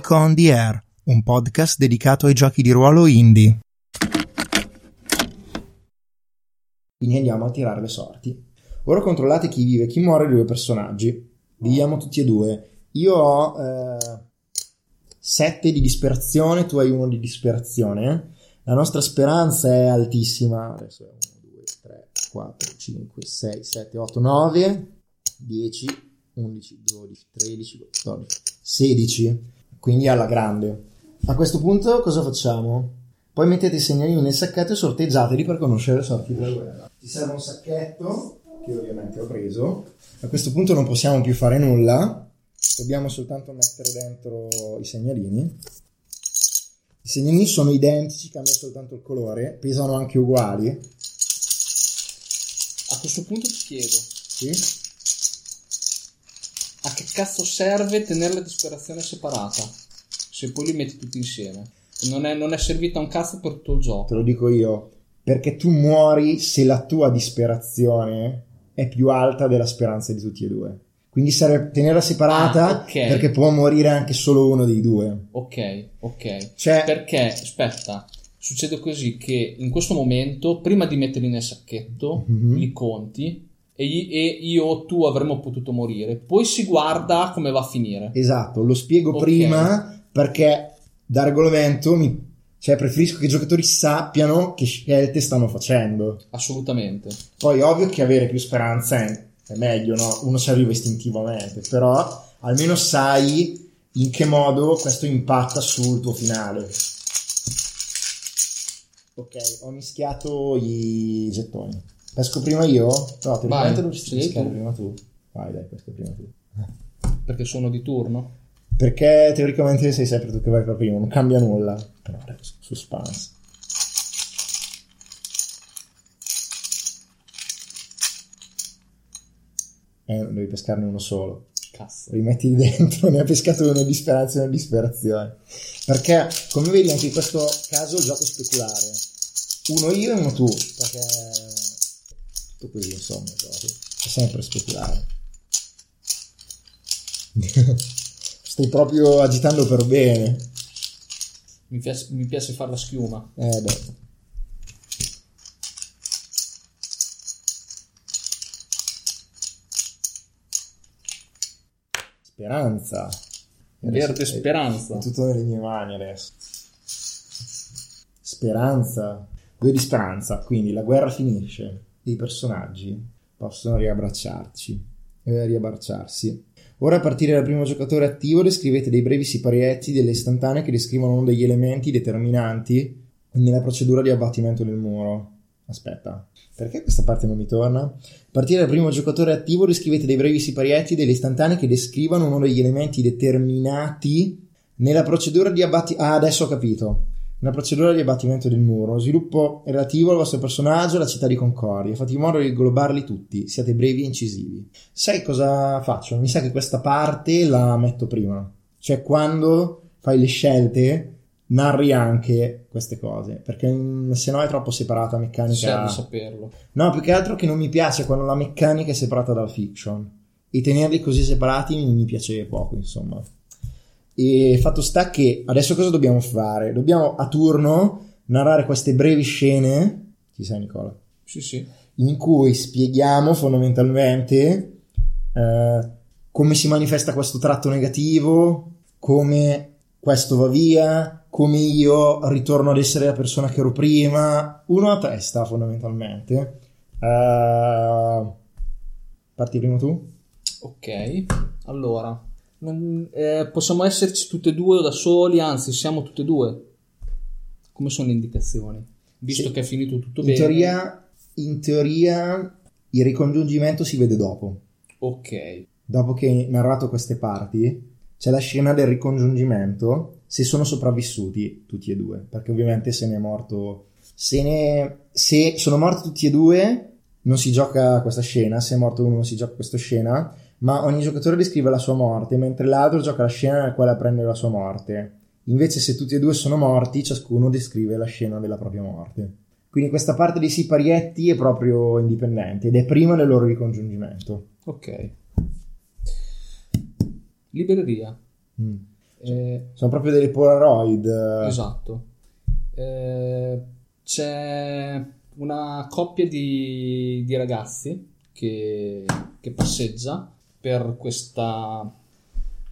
Geek on the Air, un podcast dedicato ai giochi di ruolo indie. Quindi andiamo a tirare le sorti. Ora controllate chi vive e chi muore dei due personaggi. Viviamo tutti e due. Io ho 7 eh, di disperazione, tu hai uno di disperazione. La nostra speranza è altissima. Adesso è 1, 2, 3, 4, 5, 6, 7, 8, 9, 10, 11, 12, 13, 14, 16. Quindi alla grande. A questo punto cosa facciamo? Poi mettete i segnalini nel sacchetto e sorteggiateli per conoscere le sorti della guerra. Ti serve un sacchetto, che ovviamente ho preso. A questo punto non possiamo più fare nulla, dobbiamo soltanto mettere dentro i segnalini. I segnalini sono identici, cambia soltanto il colore, pesano anche uguali. A questo punto ti chiedo, Sì? A che cazzo serve tenere la disperazione separata? Se poi li metti tutti insieme. Non è, non è servita un cazzo per tutto il Te gioco. lo dico io, perché tu muori se la tua disperazione è più alta della speranza di tutti e due. Quindi serve tenerla separata Ah, ok. perché può morire anche solo uno dei due. Ok, ok. Cioè, Perché, aspetta, succede così che in questo momento, prima di metterli nel sacchetto, Mhm. li conti e, io o tu avremmo potuto morire. Poi si guarda come va a finire. esatto, lo spiego Ok. prima perché da regolamento mi... Cioè, preferisco che i giocatori sappiano che scelte stanno facendo. Assolutamente. Poi, ovvio che avere più speranza è, è meglio, no? Uno ci arriva istintivamente, però almeno sai in che modo questo impatta sul tuo finale. Ok, ho mischiato i gettoni. Pesco prima io? No, teoricamente dovresti sì, pescare tu. prima tu. Vai, dai, pesca prima tu. Perché sono di turno. Perché teoricamente sei sempre tu che vai per primo, non cambia nulla. Però adesso, suspense. Eh, devi pescarne uno solo. Cazzo. Rimetti dentro, ne ha pescato uno di speranza e uno di disperazione. Perché, come vedi, anche in questo caso il gioco è speculare. Uno io e uno tu. Perché tutto così, insomma. È sempre speculare. Stai proprio agitando per bene. Mi piace, mi piace fare la schiuma. Eh, beh. Speranza. Verde speranza. È tutto nelle mie mani adesso. Speranza. Due di speranza. Quindi la guerra finisce. I personaggi possono riabbracciarci. E riabbracciarsi. Ora a partire dal primo giocatore attivo descrivete dei brevi siparietti delle istantanee che descrivono uno degli elementi determinanti nella procedura di abbattimento del muro. Aspetta, perché questa parte non mi torna? A partire dal primo giocatore attivo descrivete dei brevi siparietti delle istantanee che descrivono uno degli elementi determinati nella procedura di abbattimento. Ah, adesso ho capito. Nella procedura di abbattimento del muro, sviluppo relativo al vostro personaggio e alla città di Concordia. Fate in modo di inglobarli tutti. Siate brevi e incisivi. Sai cosa faccio? Mi sa che questa parte la metto prima. Cioè, quando fai le scelte, narri anche queste cose. Perché mm, se no è troppo separata la meccanica. Serve saperlo. No, più che altro che non mi piace quando la meccanica è separata dalla fiction. E tenerli così separati mi piace poco, insomma. E fatto sta che adesso cosa dobbiamo fare? Dobbiamo a turno narrare queste brevi scene. Ci sei, Nicola? Sì, sì. In cui spieghiamo fondamentalmente eh, come si manifesta questo tratto negativo, come questo va via, come io ritorno ad essere la persona che ero prima. Uno a testa, fondamentalmente. Eh, parti prima tu? Ok. Allora. Non- eh, possiamo esserci tutte e due o da soli, anzi siamo tutte e due. Come sono le indicazioni? Visto Sì. che è finito tutto In bene. teoria, in teoria il ricongiungimento si vede dopo. Ok. Dopo che hai narrato queste parti, c'è la scena del ricongiungimento se sono sopravvissuti tutti e due. Perché ovviamente se ne è morto. Se, ne, se sono morti tutti e due, non si gioca questa scena. Se è morto uno, non si gioca questa scena. Ma ogni giocatore descrive la sua morte, mentre l'altro gioca la scena nella quale apprende la sua morte. Invece, se tutti e due sono morti, ciascuno descrive la scena della propria morte. Quindi questa parte dei siparietti è proprio indipendente ed è prima del loro ricongiungimento. Ok. Libreria. Mm. Eh, Sono proprio delle Polaroid. Esatto. Eh, c'è una coppia di, di ragazzi che, che passeggia per questa,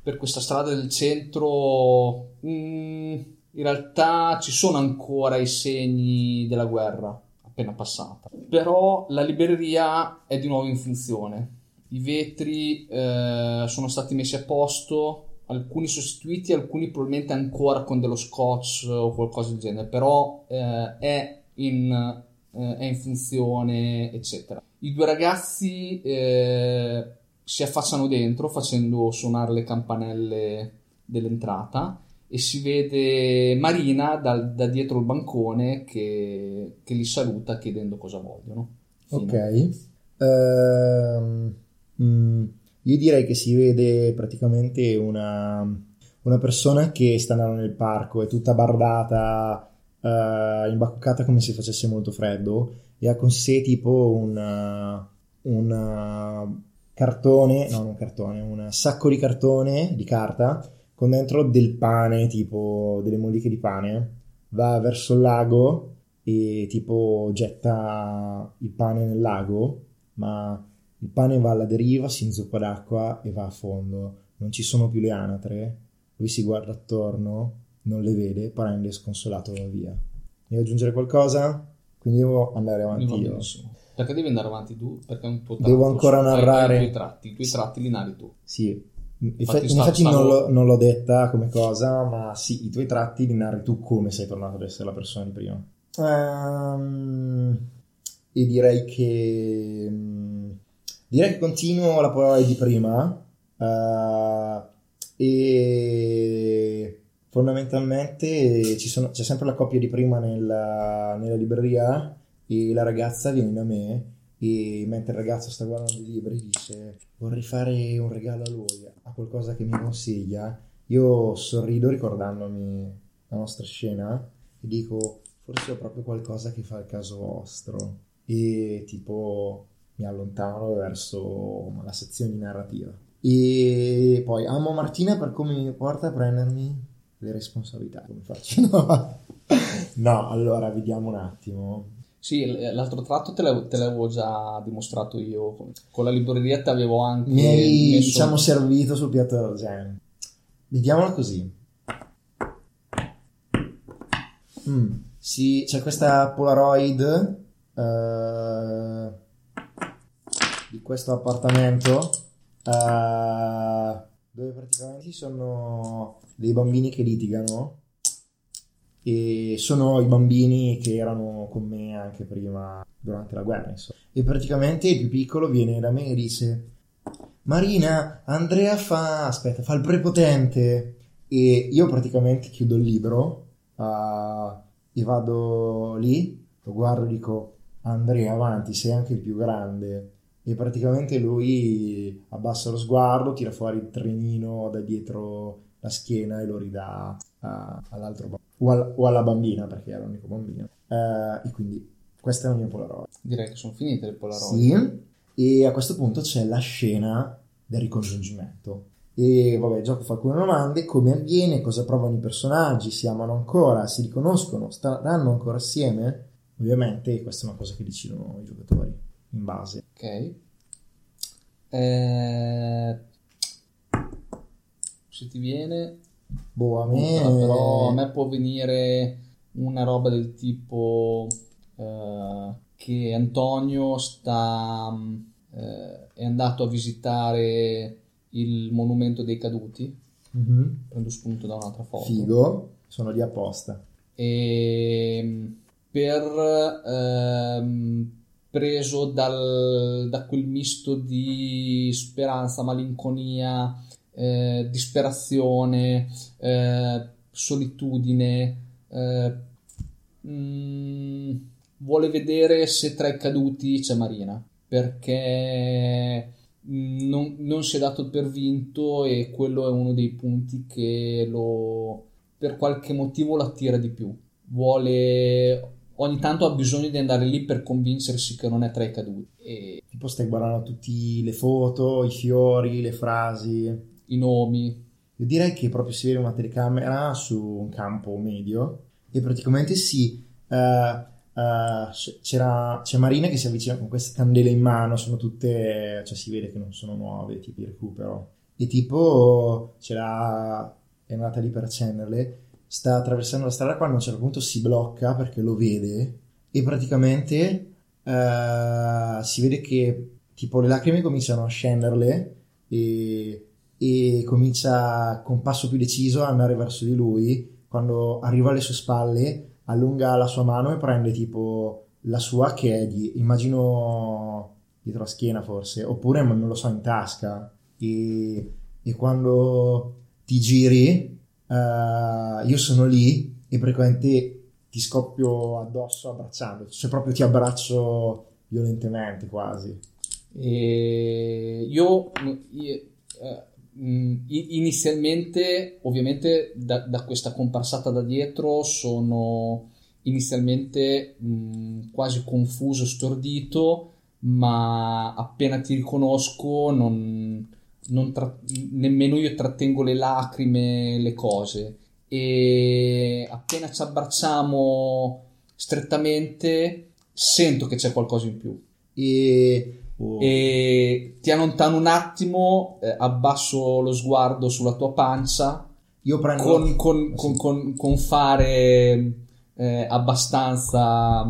per questa strada del centro. Mm, in realtà ci sono ancora i segni della guerra appena passata, però la libreria è di nuovo in funzione. I vetri eh, sono stati messi a posto, alcuni sostituiti, alcuni probabilmente ancora con dello scotch o qualcosa del genere, però eh, è, in, eh, è in funzione, eccetera. I due ragazzi eh, si affacciano dentro facendo suonare le campanelle dell'entrata e si vede Marina dal- da dietro il bancone che, che li saluta chiedendo cosa vogliono. Fine. Ok. Ehm, mm, io direi che si vede praticamente una, una persona che sta andando nel parco, è tutta bardata, eh, imbacuccata come se facesse molto freddo e ha con sé tipo un un cartone, no, non cartone, un sacco di cartone di carta con dentro del pane, tipo delle molliche di pane. Va verso il lago e tipo getta il pane nel lago, ma il pane va alla deriva, si inzuppa d'acqua e va a fondo. Non ci sono più le anatre. Lui si guarda attorno, non le vede, prende sconsolato va via. Devi aggiungere qualcosa? Quindi devo andare avanti Va io. Perché devi andare avanti tu? Perché è un tuo Devo ancora narrare- I tuoi tratti, i tuoi tratti li narri tu. Sì, infatti, Infatti infatti stavo- non, l'ho, non l'ho detta come cosa, ma sì, i tuoi tratti li narri tu come sei tornato ad essere la persona di prima. Ehm, e direi che mm, direi che continuo la parola di prima eh, e fondamentalmente ci sono- c'è sempre la coppia di prima nella, nella libreria e la ragazza viene da me e mentre il ragazzo sta guardando i libri dice vorrei fare un regalo a lui, ha qualcosa che mi consiglia? Io sorrido ricordandomi la nostra scena e dico forse ho proprio qualcosa che fa il caso vostro e tipo mi allontano verso la sezione di narrativa. E poi amo Martina per come mi porta a prendermi le responsabilità. Come faccio? No allora vediamo un attimo. Sì, l'altro tratto te l'avevo, già dimostrato io. Con la libreria ti avevo anche Mi hai messo... diciamo servito sul piatto d'argento. Vediamola così. Mm, sì, c'è questa Polaroid eh, di questo appartamento eh, dove praticamente ci sono dei bambini che litigano e sono i bambini che erano con me anche prima durante la guerra insomma. e praticamente il più piccolo viene da me e dice Marina, Andrea fa, aspetta, fa il prepotente e io praticamente chiudo il libro eh, e vado lì, lo guardo e dico Andrea avanti, sei anche il più grande e praticamente lui abbassa lo sguardo, tira fuori il trenino da dietro la schiena e lo ridà a- all'altro bambino o, al- o alla bambina perché era l'unico bambino Eh, e quindi questa è la mia Polaroid Direi che sono finite le Polaroid. sì, e a questo punto c'è la scena del ricongiungimento. E vabbè, gioco fa alcune domande, come avviene, cosa provano i personaggi, si amano ancora, si riconoscono, staranno ancora assieme? Ovviamente questa è una cosa che decidono i giocatori in base. Ok. Eh, Se ti viene... Boh, a me... No, però a me può venire una roba del tipo eh, che Antonio sta, eh, è andato a visitare il monumento dei caduti. Mhm. Prendo spunto da un'altra foto. Figo, sono lì apposta. E mh, per ehm, preso dal- da quel misto di speranza, malinconia, eh, disperazione, eh, solitudine, eh, mm, vuole vedere se tra i caduti c'è Marina perché mm, non, non si è dato per vinto e quello è uno dei punti che lo per qualche motivo lo attira di più. Vuole ogni tanto ha bisogno di andare lì per convincersi che non è tra i caduti. E Tipo stai guardando tutte le foto, i fiori, le frasi. I nomi. Io direi che proprio si vede una telecamera su un campo medio e praticamente si... eh, eh, c'era, c'è Marina che si avvicina con queste candele in mano, sono tutte... cioè si vede che non sono nuove, tipo recupero. E tipo ce è andata lì per accenderle, sta attraversando la strada quando a un certo punto si blocca perché lo vede e praticamente eh, si vede che tipo le lacrime cominciano a scenderle e, e comincia con passo più deciso a andare verso di lui. Quando arriva alle sue spalle allunga la sua mano e prende tipo la sua che è di immagino dietro la schiena forse oppure non lo so in tasca. E, e quando ti giri uh, io sono lì e praticamente ti scoppio addosso abbracciando cioè proprio ti abbraccio violentemente quasi. E io, io eh, inizialmente, ovviamente, da, da, questa comparsata da dietro sono inizialmente mh, quasi confuso, stordito, ma appena ti riconosco non, non tra- nemmeno io trattengo le lacrime, le cose. E appena ci abbracciamo strettamente, sento che c'è qualcosa in più. E Oh. E ti allontano un attimo, eh, abbasso lo sguardo sulla tua pancia. Io prendo con, con, con, con, con fare eh, abbastanza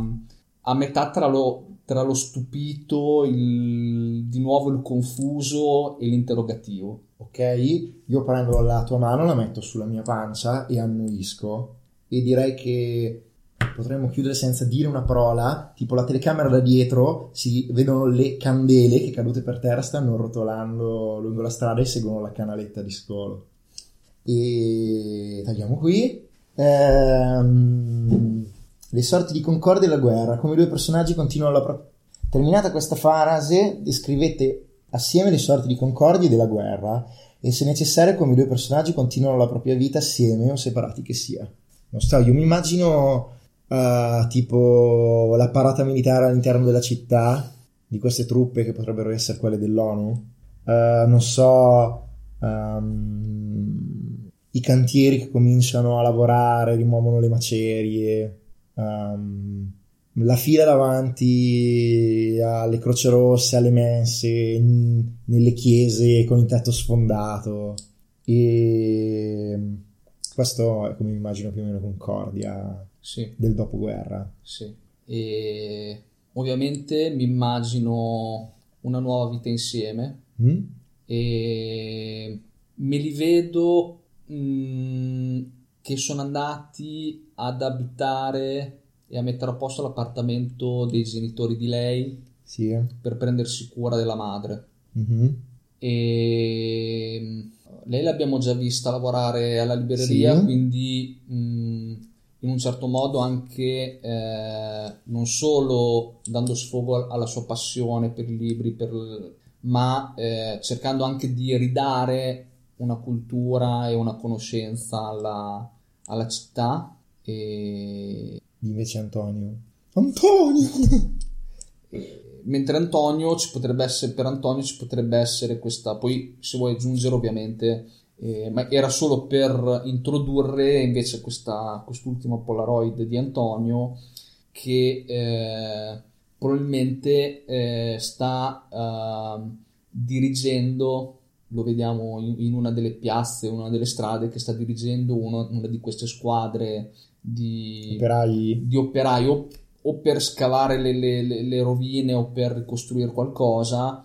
a metà tra lo, tra lo stupito, il, di nuovo il confuso e l'interrogativo. Ok, io prendo la tua mano, la metto sulla mia pancia e annuisco e direi che potremmo chiudere senza dire una parola, tipo la telecamera da dietro, si vedono le candele che cadute per terra stanno rotolando lungo la strada e seguono la canaletta di scolo. E tagliamo qui. Ehm, le sorti di concordia e la guerra, come i due personaggi continuano la propria... Terminata questa frase, descrivete assieme le sorti di concordia e della guerra e se necessario come i due personaggi continuano la propria vita assieme o separati che sia. Non so, io mi immagino uh, tipo la parata militare all'interno della città di queste truppe che potrebbero essere quelle dell'ONU. Uh, non so, um, i cantieri che cominciano a lavorare, rimuovono le macerie, um, la fila davanti alle croce rosse, alle mense, in, nelle chiese con il tetto sfondato. E questo è come immagino più o meno Concordia sì. del dopoguerra. Sì. E ovviamente mi immagino una nuova vita insieme mm? e me li vedo mh, mm, che sono andati ad abitare e a mettere a posto l'appartamento dei genitori di lei sì. per prendersi cura della madre. Mm-hmm. E lei l'abbiamo già vista lavorare alla libreria, sì. quindi mh, in un certo modo anche eh, non solo dando sfogo alla sua passione per i libri, per, ma eh, cercando anche di ridare una cultura e una conoscenza alla, alla città. E... Invece Antonio. Antonio! e, mentre Antonio ci potrebbe essere, per Antonio ci potrebbe essere questa, poi se vuoi aggiungere ovviamente eh, ma era solo per introdurre invece questa, quest'ultimo Polaroid di Antonio che eh, probabilmente eh, sta uh, dirigendo lo vediamo in, in, una delle piazze, una delle strade che sta dirigendo uno, una di queste squadre di operai, di operai o, o, per scavare le, le, le, rovine o per ricostruire qualcosa.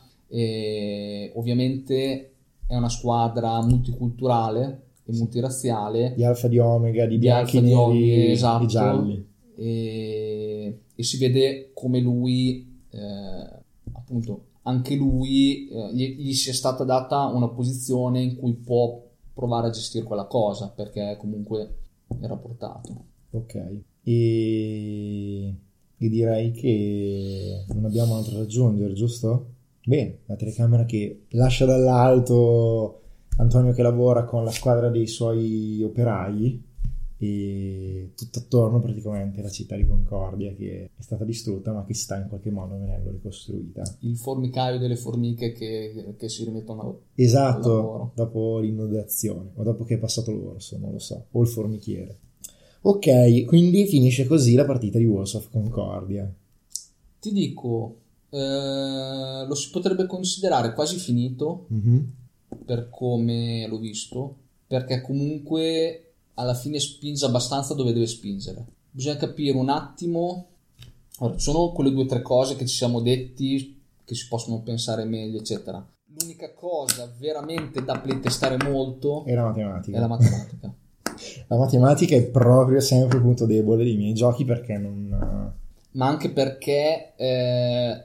Ovviamente è una squadra multiculturale e multirazziale. Di alfa di omega, di bianchi, di neri esatto, e gialli. E, e, si vede come lui, eh, appunto, anche lui, eh, gli, gli sia stata data una posizione in cui può provare a gestire quella cosa, perché comunque era portato. Ok. E, e direi che non abbiamo altro da aggiungere, giusto? Bene, la telecamera che lascia dall'alto Antonio che lavora con la squadra dei suoi operai e tutto attorno praticamente la città di Concordia che è stata distrutta ma che sta in qualche modo venendo ricostruita. Il formicaio delle formiche che, che si rimettono al Esatto, lavoro. dopo l'inondazione o dopo che è passato l'orso, non lo so, o il formichiere. Ok, quindi finisce così la partita di Wars of Concordia. Ti dico, eh, lo si potrebbe considerare quasi finito Mhm. per come l'ho visto, perché comunque alla fine spinge abbastanza dove deve spingere. Bisogna capire un attimo, allora, sono quelle due o tre cose che ci siamo detti che si possono pensare meglio, eccetera. L'unica cosa veramente da playtestare molto E la matematica. è la matematica. La matematica è proprio sempre il punto debole dei miei giochi perché non... ma anche perché eh,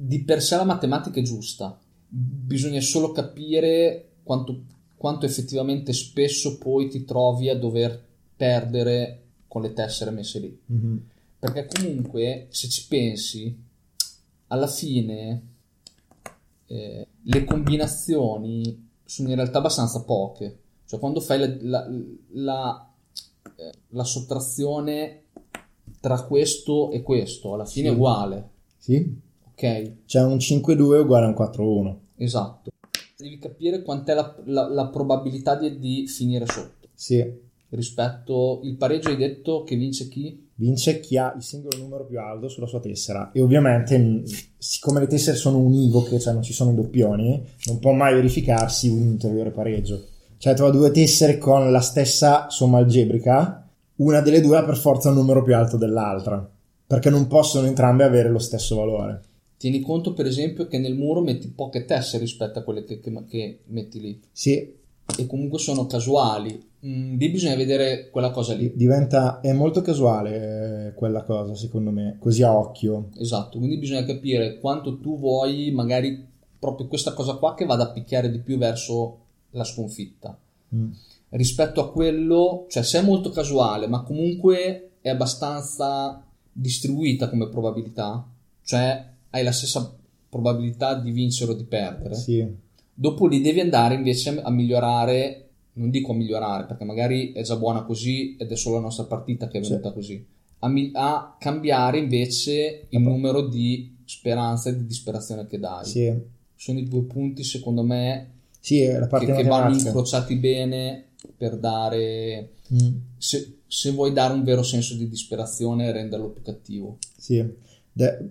di per sé la matematica è giusta, bisogna solo capire quanto, quanto effettivamente spesso poi ti trovi a dover perdere con le tessere messe lì. Mhm. Perché comunque, se ci pensi, alla fine eh, le combinazioni sono in realtà abbastanza poche. Cioè, quando fai la, la- la- eh, la sottrazione tra questo e questo, alla fine Sì. è uguale, Sì? Ok? C'è un 5-2 uguale a un 4-1. Esatto. Devi capire quant'è la, la- la probabilità di, di finire sotto. Sì. Rispetto il pareggio, hai detto che vince chi? Vince chi ha il singolo numero più alto sulla sua tessera. E ovviamente, mh, siccome le tessere sono univoche, cioè non ci sono i doppioni, non può mai verificarsi un ulteriore pareggio. Cioè, hai due tessere con la stessa somma algebrica, una delle due ha per forza un numero più alto dell'altra. Perché non possono entrambe avere lo stesso valore. Tieni conto, per esempio, che nel muro metti poche tessere rispetto a quelle che, che- che metti lì. Sì, E comunque sono casuali. Mm, lì bisogna vedere quella cosa lì. diventa. È molto casuale eh, quella cosa, secondo me, così a occhio. Esatto, quindi bisogna capire quanto tu vuoi, magari proprio questa cosa qua che vada a picchiare di più verso la sconfitta. Mm. Rispetto a quello, cioè se è molto casuale, ma comunque è abbastanza distribuita come probabilità, cioè hai la stessa probabilità di vincere o di perdere. Sì. Dopo lì devi andare invece a migliorare, non dico a migliorare perché magari è già buona così ed è solo la nostra partita che è Sì. venuta così, a, mi- a cambiare invece il numero di speranza e di disperazione che dai. Sì. Sono i due punti secondo me Sì, la che, parte che vanno matematica. incrociati bene per dare, Mm. se, se vuoi dare un vero senso di disperazione e renderlo più cattivo. Sì,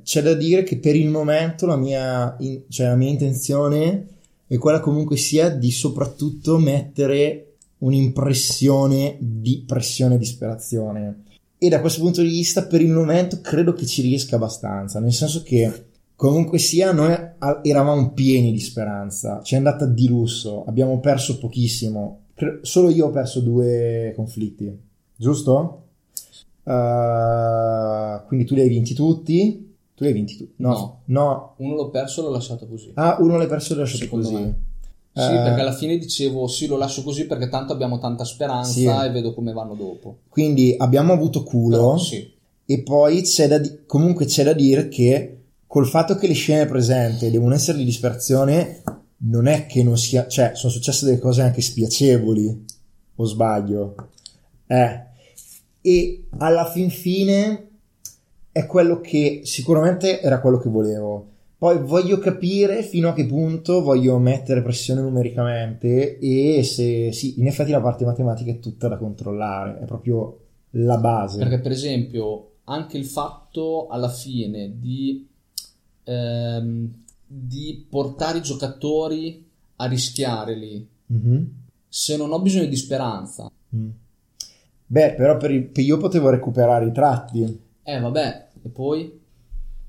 c'è da dire che per il momento la mia, in- cioè la mia intenzione è quella comunque sia di soprattutto mettere un'impressione di pressione e disperazione. E da questo punto di vista, per il momento, credo che ci riesca abbastanza, nel senso che comunque sia, noi eravamo pieni di speranza, ci è andata di lusso, abbiamo perso pochissimo, solo io ho perso due conflitti, giusto? Uh, quindi tu li hai vinti tutti? Tu li hai vinti tutti? No. no. Uno l'ho perso e l'ho lasciato così. Ah, uno l'hai perso e l'hai lasciato Secondo così. me. Sì, Eh, perché alla fine dicevo sì, lo lascio così perché tanto abbiamo tanta speranza Sì. e vedo come vanno dopo. Quindi abbiamo avuto culo Però sì, e poi c'è da di- comunque c'è da dire che col fatto che le scene presenti devono essere di disperazione non è che non sia, cioè sono successe delle cose anche spiacevoli, o sbaglio? Eh, e alla fin fine è quello che sicuramente era quello che volevo. Poi voglio capire fino a che punto voglio mettere pressione numericamente e se sì, in effetti la parte matematica è tutta da controllare, è proprio la base. perché per esempio anche il fatto alla fine di, ehm, di portare i giocatori a rischiare lì, Mhm. se non ho bisogno di speranza, Mm. Beh, però per per io potevo recuperare i tratti. eh vabbè, e poi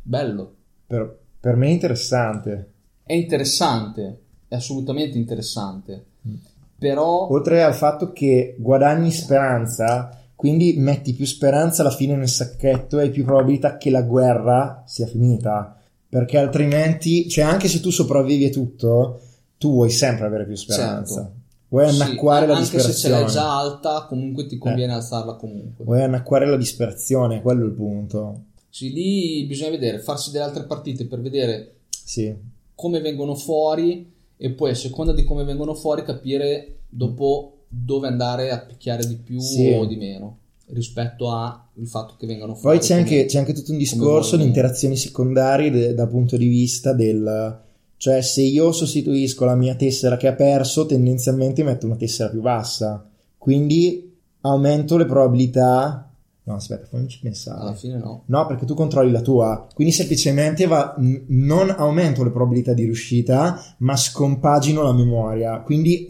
bello, Per, per me è interessante. è interessante, è assolutamente interessante, Mm. però Oltre al fatto che guadagni speranza, quindi metti più speranza alla fine nel sacchetto e hai più probabilità che la guerra sia finita. Perché altrimenti, cioè anche se tu sopravvivi e tutto, tu vuoi sempre avere più speranza. Certo. Vuoi sì, annacquare la anche se ce disperazione. l'hai già alta, comunque ti conviene alzarla comunque. Vuoi annacquare la disperazione, quello è il punto. Sì, lì bisogna vedere, farsi delle altre partite per vedere Sì. come vengono fuori e poi a seconda di come vengono fuori capire dopo dove andare a picchiare di più Sì. o di meno rispetto al fatto che vengano fuori. Poi c'è come- anche, c'è anche tutto un discorso di interazioni secondarie de- dal punto di vista del... Cioè, se io sostituisco la mia tessera che ha perso, tendenzialmente metto una tessera più bassa. Quindi aumento le probabilità... No, aspetta, fammici pensare. alla fine no. No, perché tu controlli la tua. Quindi semplicemente va, non aumento le probabilità di riuscita, ma scompagino la memoria. Quindi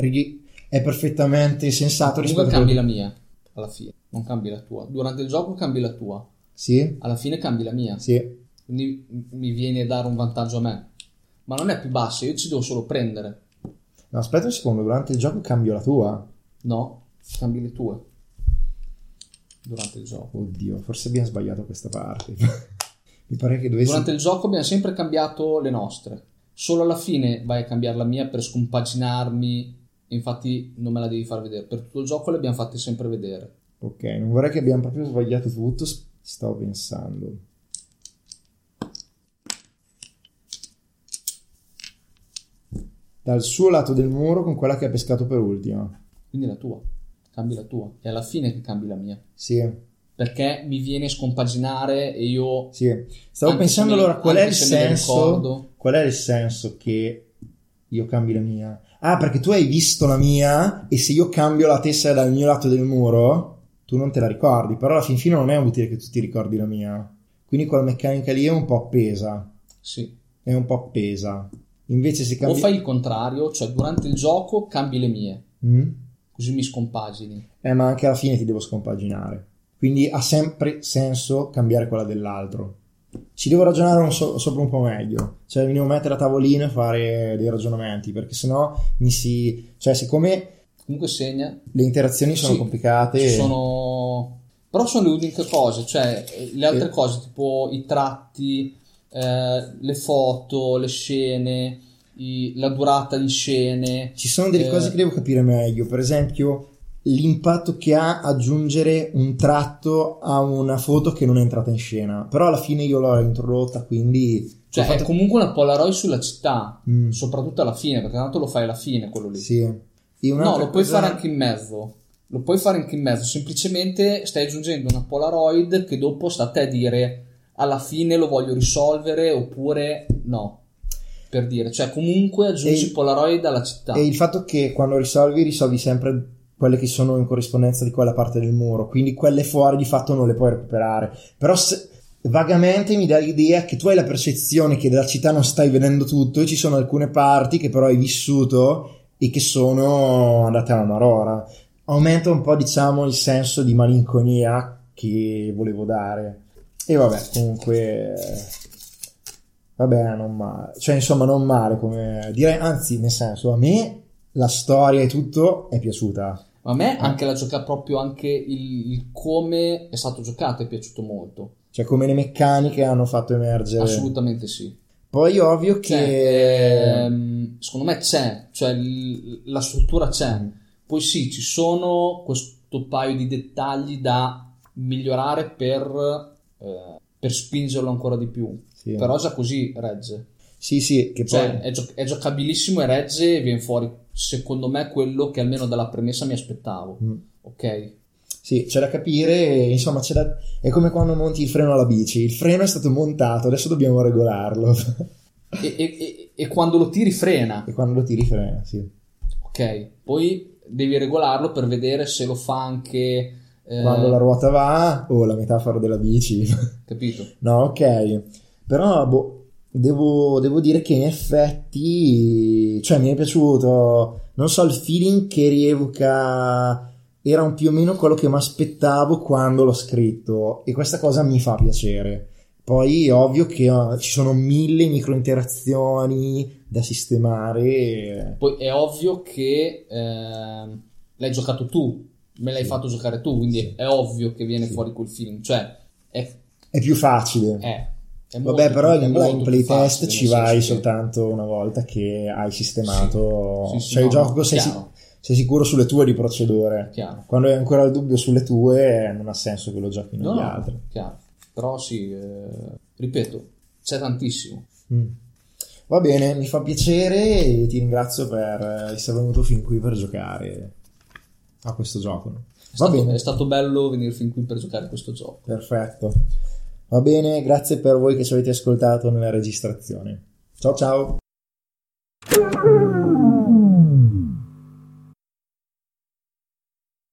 è perfettamente sensato rispetto a cambi la mia alla fine, non cambi la tua. Durante il gioco cambi la tua, Sì, alla fine cambi la mia. sì. Quindi mi viene a dare un vantaggio a me. Ma non è più bassa, io ci devo solo prendere. No, aspetta un secondo, durante il gioco cambio la tua. No, cambi le tue. Durante il gioco. Oddio, forse abbiamo sbagliato questa parte. Mi pare che dovessi... Durante il gioco abbiamo sempre cambiato le nostre. Solo alla fine vai a cambiare la mia per scompaginarmi. Infatti non me la devi far vedere. Per tutto il gioco le abbiamo fatte sempre vedere. Ok, non vorrei che abbiamo proprio sbagliato tutto, stavo pensando. Dal suo lato del muro con quella che ha pescato per ultima. Quindi la tua. Cambi la tua. È alla fine che cambi la mia. Sì, Perché mi viene a scompaginare e io... sì. Stavo pensando mi- allora qual è il se senso... Qual è il senso che io cambi la mia? Ah, perché tu hai visto la mia e se io cambio la tessera dal mio lato del muro, tu non te la ricordi, però alla fin fine non è utile che tu ti ricordi la mia. Quindi quella meccanica lì è un po' appesa, Sì. è un po' appesa. Invece se O cambi... fai il contrario, cioè durante il gioco cambi le mie. Mm? Così mi scompagini. Eh, ma anche alla fine ti devo scompaginare. Quindi ha sempre senso cambiare quella dell'altro. Ci devo ragionare un so- sopra un po' meglio. Cioè, mi devo mettere a tavolino e fare dei ragionamenti, perché sennò mi si... Cioè, siccome Comunque segna. le interazioni sono Sì, complicate... Sono... Però sono le uniche cose, cioè le altre Eh. cose tipo i tratti, eh, le foto, le scene, i- la durata di scene. Ci sono delle Eh. cose che devo capire meglio, per esempio l'impatto che ha aggiungere un tratto a una foto che non è entrata in scena, però alla fine io l'ho introdotta, quindi... Cioè fatto- è comunque una Polaroid sulla città, Mm. soprattutto alla fine, perché tanto lo fai alla fine quello lì. Sì. No, lo puoi cosa- fare anche in mezzo. Lo puoi fare anche in mezzo, semplicemente stai aggiungendo una Polaroid che dopo sta a te dire alla fine lo voglio risolvere oppure no. Per dire, cioè comunque aggiungi E- Polaroid alla città. E il fatto che quando risolvi, risolvi sempre quelle che sono in corrispondenza di quella parte del muro, quindi quelle fuori di fatto non le puoi recuperare. Però se- vagamente mi dà l'idea che tu hai la percezione che della città non stai vedendo tutto e ci sono alcune parti che però hai vissuto e che sono andate alla marora. Aumenta un po', diciamo, il senso di malinconia che volevo dare. E vabbè, comunque... Vabbè, non male. Cioè, insomma, non male come... Direi, anzi, nel senso, a me la storia e tutto è piaciuta. A me anche la gioca proprio anche il, il come è stato giocato è piaciuto molto. Cioè, come le meccaniche hanno fatto emergere. Assolutamente sì. Poi, ovvio che... Cioè, ehm, secondo me c'è, cioè l- la struttura c'è. Poi sì, ci sono questo paio di dettagli da migliorare per, eh, per spingerlo ancora di più. Sì. Però già così regge. Sì, sì, che poi... Cioè, è, gio- è giocabilissimo e regge e viene fuori, secondo me, quello che almeno dalla premessa mi aspettavo. Mm. Ok? Sì, c'è da capire, insomma, c'è da... è come quando monti il freno alla bici. Il freno è stato montato, adesso dobbiamo regolarlo. E, e- e- e quando lo tiri frena. e quando lo tiri frena, sì. Ok? Poi devi regolarlo per vedere se lo fa anche... eh, Quando la ruota va, o la metafora della bici. Capito? No, ok. Però, boh, devo, devo dire che in effetti, cioè, mi è piaciuto, non so, il feeling che rievoca era un più o meno quello che mi aspettavo quando l'ho scritto e questa cosa mi fa piacere. Poi è ovvio che eh, ci sono mille microinterazioni da sistemare. Poi è ovvio che ehm, l'hai giocato tu, me l'hai Sì. fatto giocare tu, quindi Sì. è ovvio che viene Sì. fuori quel film. Cioè, è, È più facile. è, è molto Vabbè, però è in, in playtest ci vai soltanto una volta che hai sistemato. Cioè, no, il gioco sei, sei sicuro sulle tue di procedure. Chiaro. Quando hai ancora il dubbio sulle tue, non ha senso che lo giochino No, gli no, altri. chiaro. Però sì, eh, ripeto, c'è tantissimo. Mm. Va bene, mi fa piacere e ti ringrazio per essere venuto fin qui per giocare. A questo gioco. È Va stato, bene. è stato bello venire fin qui per giocare a questo gioco. Perfetto. Va bene, grazie per voi che ci avete ascoltato nella registrazione. Ciao ciao.